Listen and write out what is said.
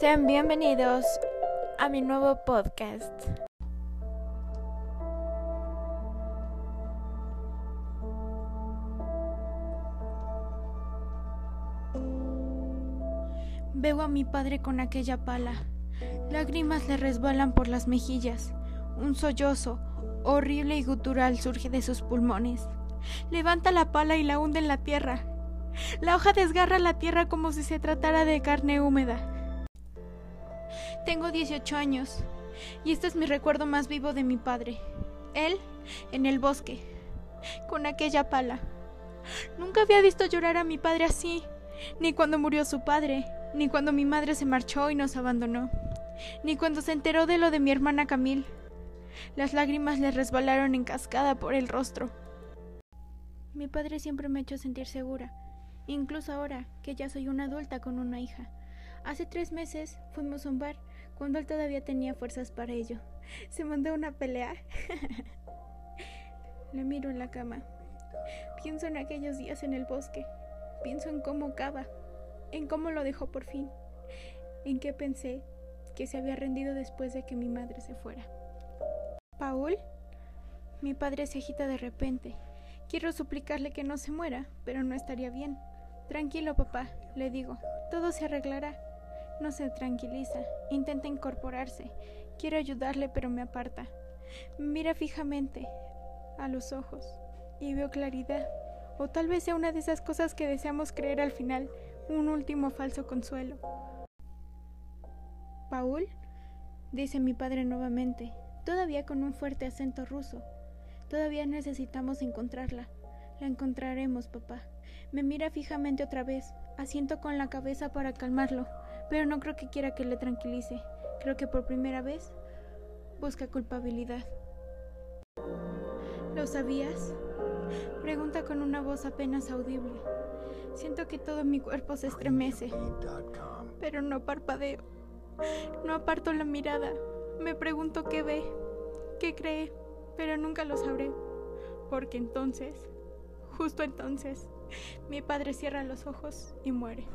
Sean bienvenidos a mi nuevo podcast. Veo a mi padre con aquella pala. Lágrimas le resbalan por las mejillas. Un sollozo, horrible y gutural, surge de sus pulmones. Levanta la pala y la hunde en la tierra. La hoja desgarra la tierra como si se tratara de carne húmeda. Tengo 18 años y este es mi recuerdo más vivo de mi padre. Él en el bosque, con aquella pala. Nunca había visto llorar a mi padre así, ni cuando murió su padre, ni cuando mi madre se marchó y nos abandonó, ni cuando se enteró de lo de mi hermana Camille. Las lágrimas le resbalaron en cascada por el rostro. Mi padre siempre me ha hecho sentir segura, incluso ahora que ya soy una adulta con una hija. Hace tres meses fuimos a un bar cuando él todavía tenía fuerzas para ello. Se mandó una pelea. Le miro en la cama. Pienso en aquellos días en el bosque. Pienso en cómo Cava, en cómo lo dejó por fin, en qué pensé que se había rendido después de que mi madre se fuera. ¿Paul? Mi padre se agita de repente. Quiero suplicarle que no se muera, pero no estaría bien. Tranquilo, papá, le digo. Todo se arreglará. No se tranquiliza. Intenta incorporarse. Quiero ayudarle, pero me aparta. Mira fijamente a los ojos y veo claridad. O tal vez sea una de esas cosas que deseamos creer al final, un último falso consuelo. Paul, dice mi padre nuevamente, todavía con un fuerte acento ruso. Todavía necesitamos encontrarla. La encontraremos, papá. Me mira fijamente otra vez. Asiento con la cabeza para calmarlo, pero no creo que quiera que le tranquilice. Creo que por primera vez busca culpabilidad. ¿Lo sabías? Pregunta con una voz apenas audible. Siento que todo mi cuerpo se estremece, pero no parpadeo. No aparto la mirada. Me pregunto qué ve, qué cree, pero nunca lo sabré. Porque entonces, Justo entonces, mi padre cierra los ojos y muere.